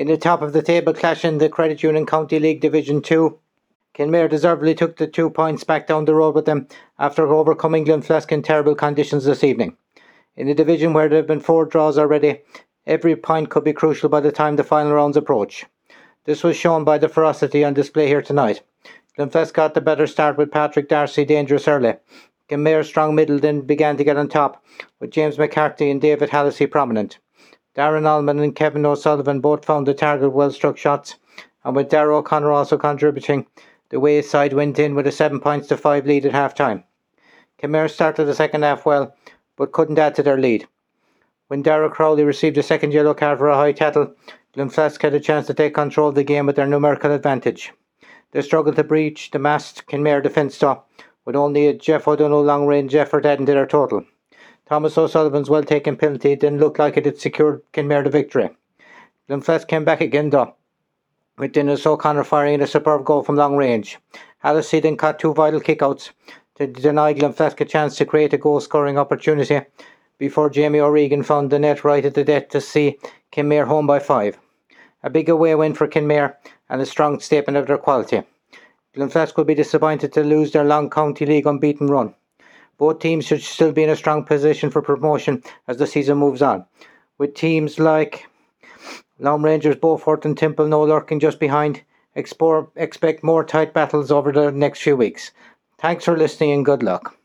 In the top of the table clash in the Credit Union County League Division 2, Kenmare deservedly took the two points back down the road with them after overcoming Glenflesk in terrible conditions this evening. In a division where there have been four draws already, every point could be crucial by the time the final rounds approach. This was shown by the ferocity on display here tonight. Glenflesk got the better start with Patrick Darcy dangerous early. Kenmare strong middle then began to get on top, with James McCarthy and David Hallisey prominent. Darren Allman and Kevin O'Sullivan both found the target well struck shots, and with Darragh O'Connor also contributing, the Wayside side went in with a 7 points to 5 lead at half time. Kenmare started the second half well, but couldn't add to their lead. When Darragh Crowley received a second yellow card for a high tackle, Glenflesk had a chance to take control of the game with their numerical advantage. They struggled to breach the massed Kenmare defence though, with only a Jeff O'Donnell long range effort adding to their total. Thomas O'Sullivan's well taken penalty didn't look like it had secured Kenmare the victory. Glenflesk came back again though, with Dennis O'Connor firing a superb goal from long range. Hallisey then caught two vital kickouts to deny Glenflesk a chance to create a goal scoring opportunity before Jamie O'Regan found the net right at the death to see Kenmare home by five. A big away win for Kenmare and a strong statement of their quality. Glenflesk will be disappointed to lose their long county league unbeaten run. Both teams should still be in a strong position for promotion as the season moves on, with teams like Laune Rangers, Beaufort, and Templenoe lurking just behind. Explore, expect more tight battles over the next few weeks. Thanks for listening and good luck.